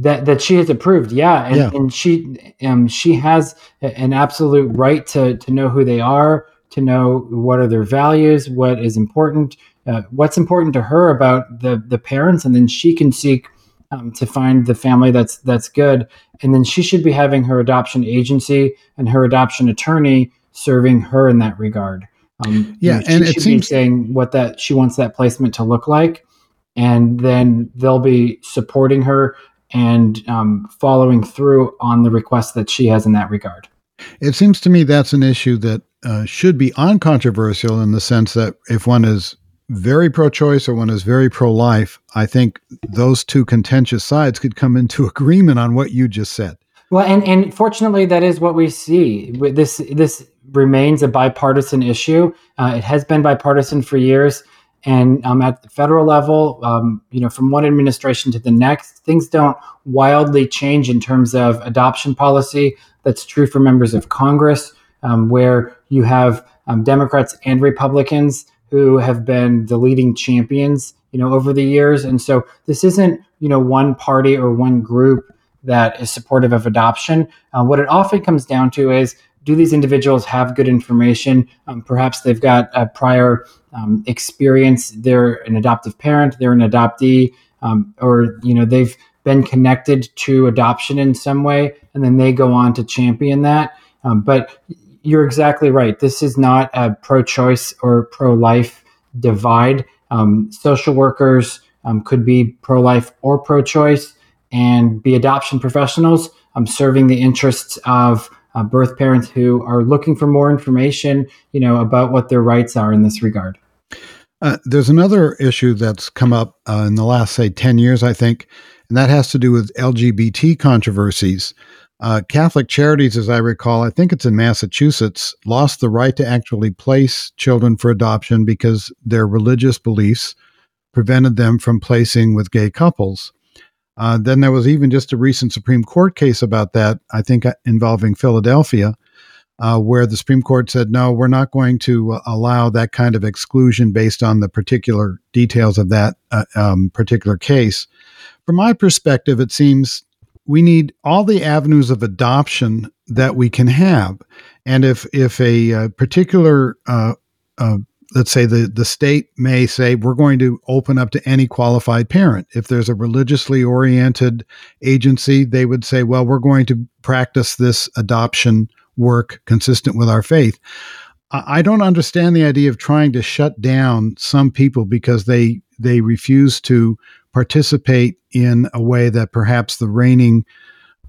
that that she has approved yeah and, yeah. and she um she has an absolute right to to know who they are to know what are their values what is important uh, what's important to her about the the parents and then she can seek um, to find the family that's that's good and then she should be having her adoption agency and her adoption attorney serving her in that regard um, yeah you know, and it seems saying what that she wants that placement to look like and then they'll be supporting her and um, following through on the requests that she has in that regard. It seems to me that's an issue that uh, should be uncontroversial in the sense that if one is very pro choice or one is very pro life, I think those two contentious sides could come into agreement on what you just said. Well, and, and fortunately, that is what we see. This this remains a bipartisan issue. Uh, it has been bipartisan for years. And um, at the federal level, um, you know, from one administration to the next, things don't wildly change in terms of adoption policy. That's true for members of Congress, um, where you have um, Democrats and Republicans who have been the leading champions, you know, over the years. And so this isn't, you know, one party or one group that is supportive of adoption. Uh, what it often comes down to is do these individuals have good information? Um, perhaps they've got a prior um, experience. They're an adoptive parent, they're an adoptee, um, or you know they've been connected to adoption in some way, and then they go on to champion that. Um, but you're exactly right. This is not a pro-choice or pro-life divide. Um, social workers um, could be pro-life or pro-choice, and be adoption professionals serving the interests of uh, birth parents who are looking for more information, you know, about what their rights are in this regard. Uh, there's another issue that's come up uh, in the last, say, 10 years, I think, and that has to do with LGBT controversies. Uh, Catholic Charities, as I recall, I think it's in Massachusetts, lost the right to actually place children for adoption because their religious beliefs prevented them from placing with gay couples. Uh, then there was even just a recent Supreme Court case about that, I think uh, involving Philadelphia, uh, where the Supreme Court said, no, we're not going to uh, allow that kind of exclusion based on the particular details of that uh, um, particular case. From my perspective, it seems we need all the avenues of adoption that we can have. And if, if a, a uh, particular let's say the, the state may say we're going to open up to any qualified parent. If there's a religiously oriented agency, they would say, well, we're going to practice this adoption work consistent with our faith. I don't understand the idea of trying to shut down some people because they they refuse to participate in a way that perhaps the reigning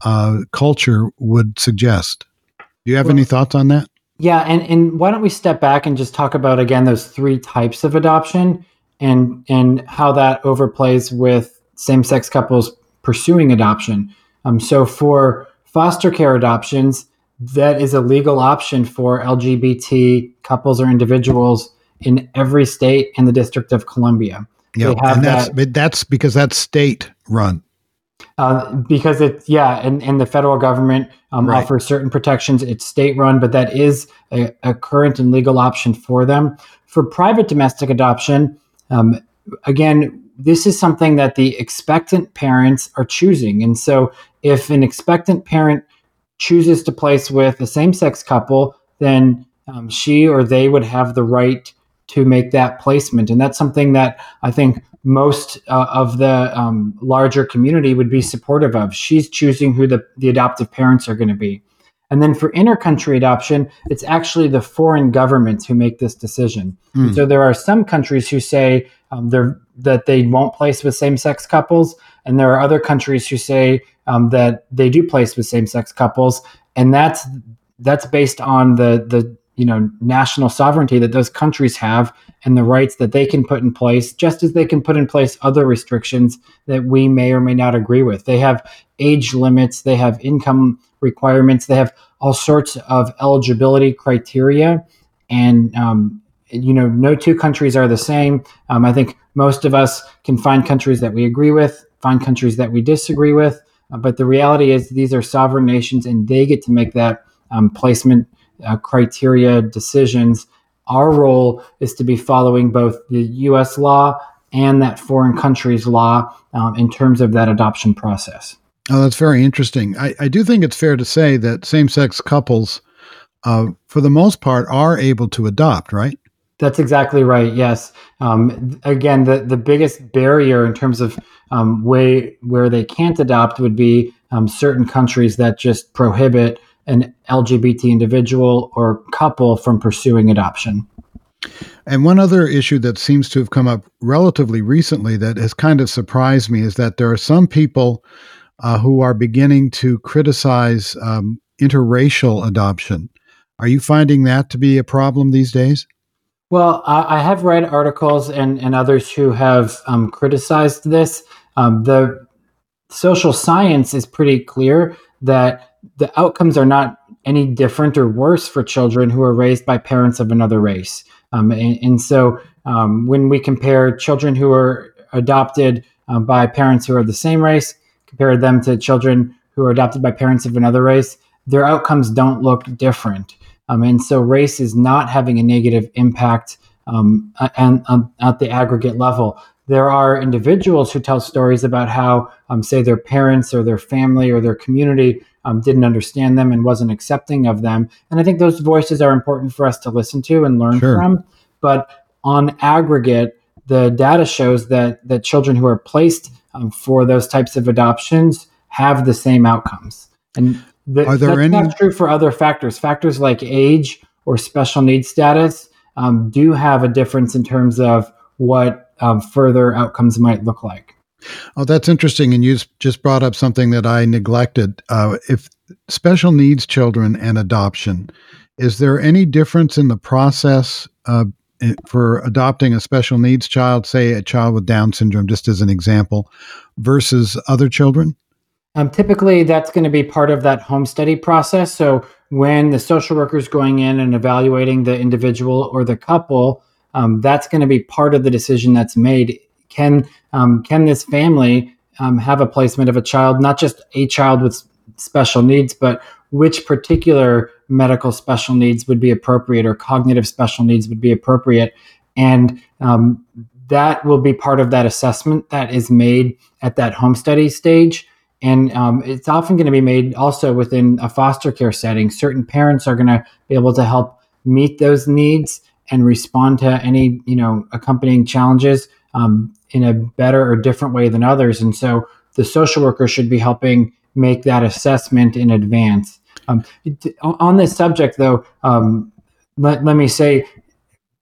uh, culture would suggest. Do you have well, any thoughts on that? Yeah, and, and why don't we step back and just talk about again those three types of adoption and and how that overplays with same sex couples pursuing adoption. Um, so for foster care adoptions, that is a legal option for LGBT couples or individuals in every state in the District of Columbia. Yeah, and that's that, that's because that's state run. Uh, because it's yeah, and, and the federal government um, right. offers certain protections. It's state run, but that is a, a, current and legal option for them. For private domestic adoption, um, again, this is something that the expectant parents are choosing. And so, if an expectant parent chooses to place with a same sex couple, then um, she or they would have the right to make that placement. And that's something that I think most uh, of the um, larger community would be supportive of. She's choosing who the, the adoptive parents are going to be. And then for intercountry adoption, it's actually the foreign governments who make this decision. Mm. So there are some countries who say um, that they won't place with same sex couples, and there are other countries who say um, that they do place with same sex couples, and that's that's based on the the you know national sovereignty that those countries have and the rights that they can put in place just as they can put in place other restrictions that we may or may not agree with. They have age limits they have income requirements they have all sorts of eligibility criteria. And um, you know no two countries are the same. Um, i think most of us can find countries that we agree with find countries that we disagree with. Uh, but the reality is these are sovereign nations and they get to make that um, placement uh, criteria decisions. Our role is to be following both the U.S. law and that foreign country's law um, in terms of that adoption process. Oh, that's very interesting. I, I do think it's fair to say that same sex couples, uh, for the most part, are able to adopt, right? That's exactly right. Yes. Um, again, the, the biggest barrier in terms of um, way where they can't adopt would be um, certain countries that just prohibit an LGBT individual or couple from pursuing adoption. And one other issue that seems to have come up relatively recently that has kind of surprised me is that there are some people uh, who are beginning to criticize um, interracial adoption. Are you finding that to be a problem these days? Well, I, I have read articles and, and others who have um, criticized this. Um, the social science is pretty clear that the outcomes are not any different or worse for children who are raised by parents of another race. Um, and, and, so um, when we compare children who are adopted uh, by parents who are the same race, compare them to children who are adopted by parents of another race, their outcomes don't look different. Um, and so race is not having a negative impact um, and, at the aggregate level there are individuals who tell stories about how, um, say, their parents or their family or their community um, didn't understand them and wasn't accepting of them. And I think those voices are important for us to listen to and learn sure. from. But on aggregate, the data shows that that children who are placed um, for those types of adoptions have the same outcomes. And the, Are there that's any- not true for other factors. Factors like age or special needs status um, do have a difference in terms of what um, further outcomes might look like. Oh, that's interesting. And you just brought up something that I neglected. Uh, if special needs children and adoption, is there any difference in the process uh, for adopting a special needs child, say a child with Down syndrome, just as an example, versus other children? Um, typically, that's going to be part of that home study process. So, when the social worker is going in and evaluating the individual or the couple, um, that's going to be part of the decision that's made. Can um, can this family um, have a placement of a child, not just a child with special needs, but which particular medical special needs would be appropriate or cognitive special needs would be appropriate? And um, that will be part of that assessment that is made at that home study stage. And um, it's often going to be made also within a foster care setting. Certain parents are going to be able to help meet those needs and respond to any you know accompanying challenges um, in a better or different way than others. And so the social worker should be helping make that assessment in advance. Um, on this subject, though, um, let, let me say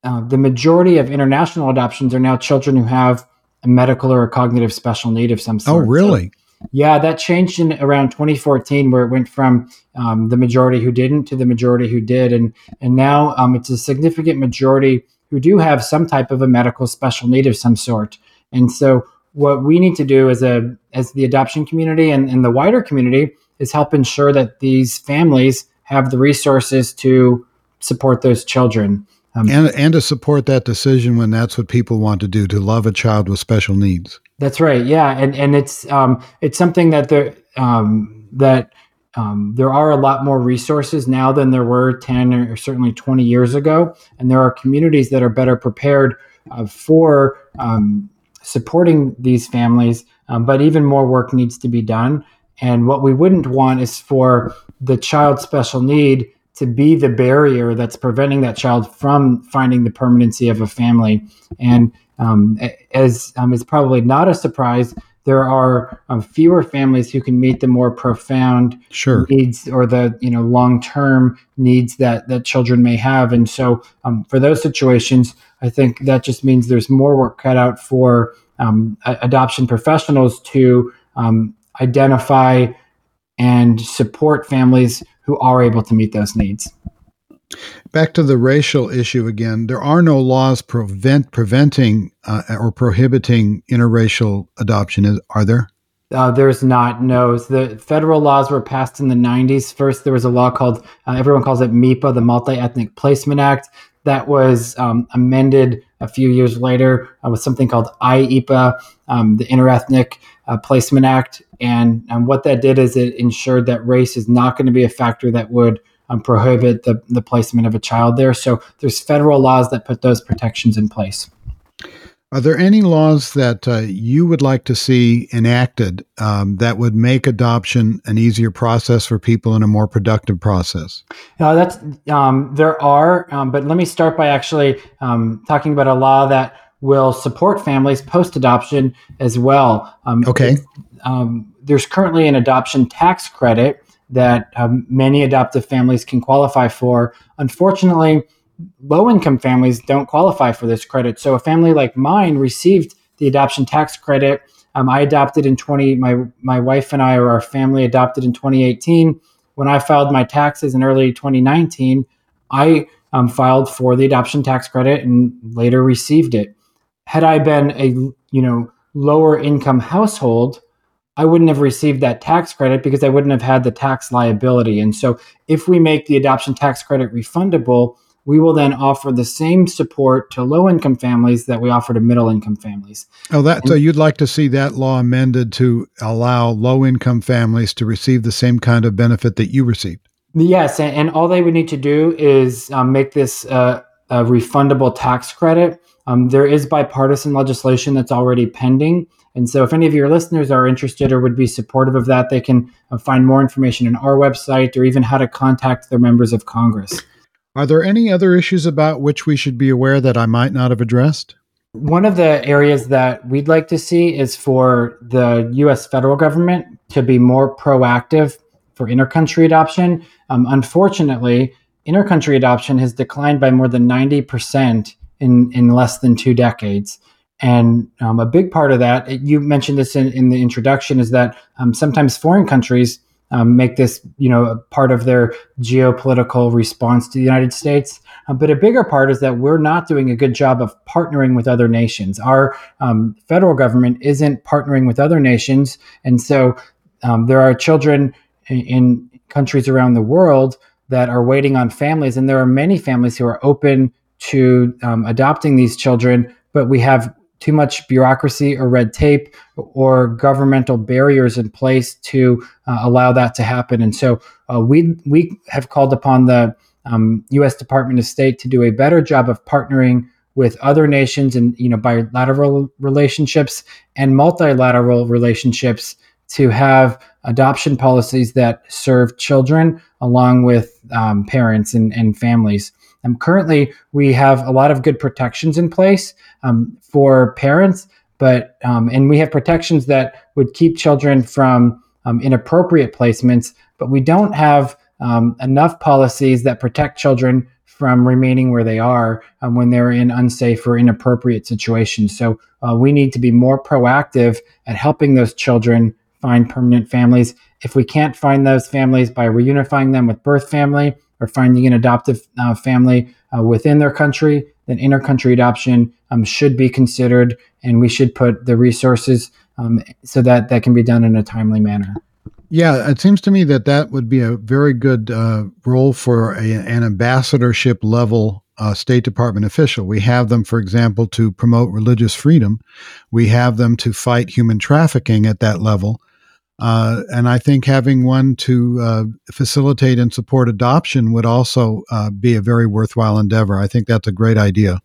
uh, the majority of international adoptions are now children who have a medical or a cognitive special need of some Oh, sort. So- really? Yeah, that changed in around 2014, where it went from um, the majority who didn't to the majority who did, and and now um, it's a significant majority who do have some type of a medical special need of some sort. And so, what we need to do as a as the adoption community and, and the wider community is help ensure that these families have the resources to support those children. Um, And, and to support that decision when that's what people want to do, to love a child with special needs. That's right. Yeah, and and it's um, it's something that there um, that um, there are a lot more resources now than there were ten or certainly twenty years ago, and there are communities that are better prepared uh, for um, supporting these families. Um, but even more work needs to be done. And what we wouldn't want is for the child special need to be the barrier that's preventing that child from finding the permanency of a family. And um, as um, is probably not a surprise, there are um, fewer families who can meet the more profound Sure. needs or the you know long term needs that that children may have. And so um, for those situations, I think that just means there's more work cut out for um, adoption professionals to um, identify and support families who are able to meet those needs. Back to the racial issue again. There are no laws prevent preventing uh, or prohibiting interracial adoption, are there? Uh, there's not no. The federal laws were passed in the 90s. First, there was a law called uh, everyone calls it MEPA, the Multi Ethnic Placement Act, that was um, amended a few years later uh, with something called IEPA, um, the Interethnic uh, Placement Act. And um, what that did is it ensured that race is not going to be a factor that would um, prohibit the, the placement of a child there. So there's federal laws that put those protections in place. Are there any laws that uh, you would like to see enacted um, that would make adoption an easier process for people and a more productive process? Uh, that's um, there are, um, but let me start by actually um, talking about a law that will support families post adoption as well. Um, Okay. um, there's currently an adoption tax credit that um, many adoptive families can qualify for. Unfortunately, low income families don't qualify for this credit. So a family like mine received the adoption tax credit. Um, I adopted in 20, my, my wife and I, or our family adopted in 2018. When I filed my taxes in early 2019, I um, filed for the adoption tax credit and later received it. Had I been a you know lower income household, I wouldn't have received that tax credit because I wouldn't have had the tax liability. And so, if we make the adoption tax credit refundable, we will then offer the same support to low income families that we offer to middle income families. Oh, that so you'd like to see that law amended to allow low income families to receive the same kind of benefit that you received. Yes, and, and all they would need to do is um, make this uh, a refundable tax credit. Um, there is bipartisan legislation that's already pending. And so, if any of your listeners are interested or would be supportive of that, they can uh, find more information on our website or even how to contact their members of Congress. Are there any other issues about which we should be aware that I might not have addressed? One of the areas that we'd like to see is for the US federal government to be more proactive for intercountry adoption. Um, unfortunately, intercountry adoption has declined by more than 90% in, in less than two decades. And um, a big part of that, you mentioned this in, in the introduction, is that um, sometimes foreign countries um, make this, you know, part of their geopolitical response to the United States. Uh, but a bigger part is that we're not doing a good job of partnering with other nations. Our um, federal government isn't partnering with other nations, and so um, there are children in, in countries around the world that are waiting on families, and there are many families who are open to um, adopting these children, but we have too much bureaucracy or red tape or governmental barriers in place to uh, allow that to happen. And so uh, we we have called upon the um, U.S. Department of State to do a better job of partnering with other nations and you know bilateral relationships and multilateral relationships to have adoption policies that serve children along with um, parents and, and families. Um, currently, we have a lot of good protections in place um, for parents, but um, and we have protections that would keep children from um, inappropriate placements, but we don't have um, enough policies that protect children from remaining where they are um, when they're in unsafe or inappropriate situations. So uh, we need to be more proactive at helping those children find permanent families. If we can't find those families by reunifying them with birth family or finding an adoptive uh, family uh, within their country, then intercountry adoption um, should be considered, and we should put the resources um, so that that can be done in a timely manner. Yeah, it seems to me that that would be a very good uh, role for a, an ambassadorship level uh, State Department official. We have them, for example, to promote religious freedom. We have them to fight human trafficking at that level. Uh, and I think having one to uh, facilitate and support adoption would also uh, be a very worthwhile endeavor. I think that's a great idea.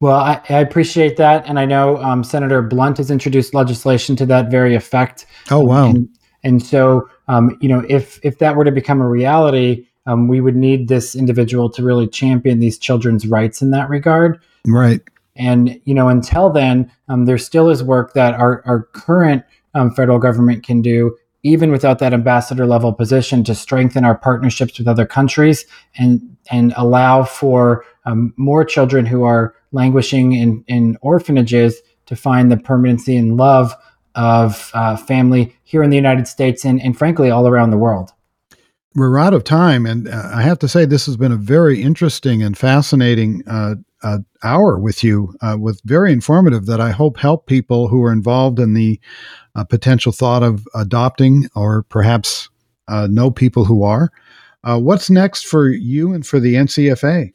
Well, I, I appreciate that. And I know um, Senator Blunt has introduced legislation to that very effect. Oh, wow. And, and so, um, you know, if, if that were to become a reality, um, we would need this individual to really champion these children's rights in that regard. Right. And, you know, until then, um, there still is work that our, our current um, federal government can do, even without that ambassador level position, to strengthen our partnerships with other countries and and allow for um, more children who are languishing in, in orphanages to find the permanency and love of uh, family here in the United States and, and frankly all around the world. We're out of time, and uh, I have to say this has been a very interesting and fascinating uh, uh hour with you, uh, with very informative. That I hope help people who are involved in the a potential thought of adopting or perhaps uh, know people who are. Uh, what's next for you and for the NCFA?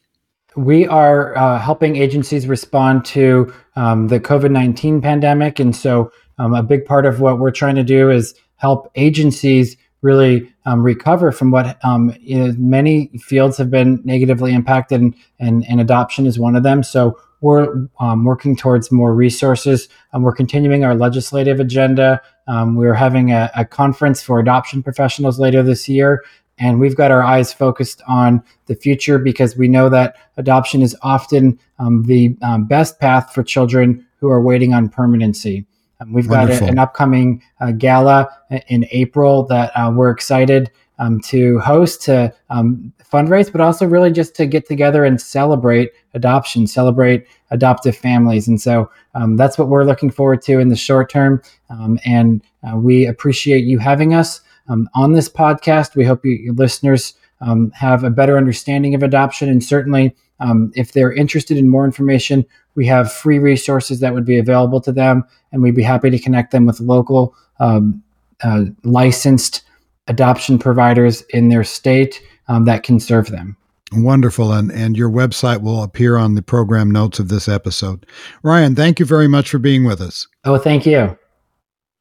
We are uh, helping agencies respond to um, the COVID 19 pandemic. And so, um, a big part of what we're trying to do is help agencies really um, recover from what um, many fields have been negatively impacted, and, and, and adoption is one of them. So, we're um, working towards more resources. Um, we're continuing our legislative agenda. Um, we're having a, a, conference for adoption professionals later this year. And we've got our eyes focused on the future because we know that adoption is often um, the best path for children who are waiting on permanency. Um, we've Wonderful. got a, an upcoming uh, gala in April that uh, we're excited um, to host, to um, fundraise, but also really just to get together and celebrate adoption, celebrate adoptive families. And so um, that's what we're looking forward to in the short term. Um, and uh, we appreciate you having us um, on this podcast. We hope you, your listeners um, have a better understanding of adoption. And certainly, if they're interested in more information, we have free resources that would be available to them. And we'd be happy to connect them with local uh, licensed adoption providers in their state um, that can serve them. Wonderful. And, and your website will appear on the program notes of this episode. Ryan, thank you very much for being with us. Oh, thank you.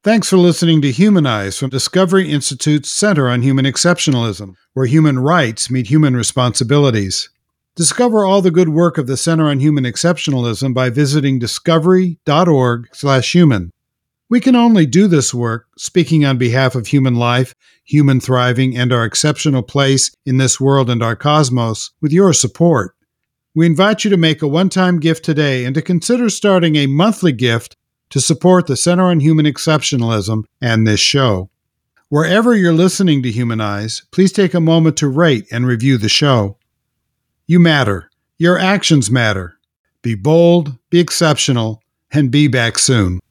Thanks for listening to Humanize from Discovery Institute's Center on Human Exceptionalism, where human rights meet human responsibilities. Discover all the good work of the Center on Human Exceptionalism by visiting discovery.org/human. We can only do this work speaking on behalf of human life, human thriving, and our exceptional place in this world and our cosmos with your support. We invite you to make a one-time gift today and to consider starting a monthly gift to support the Center on Human Exceptionalism and this show. Wherever you're listening to Humanize, please take a moment to rate and review the show. You matter. Your actions matter. Be bold, be exceptional, and be back soon.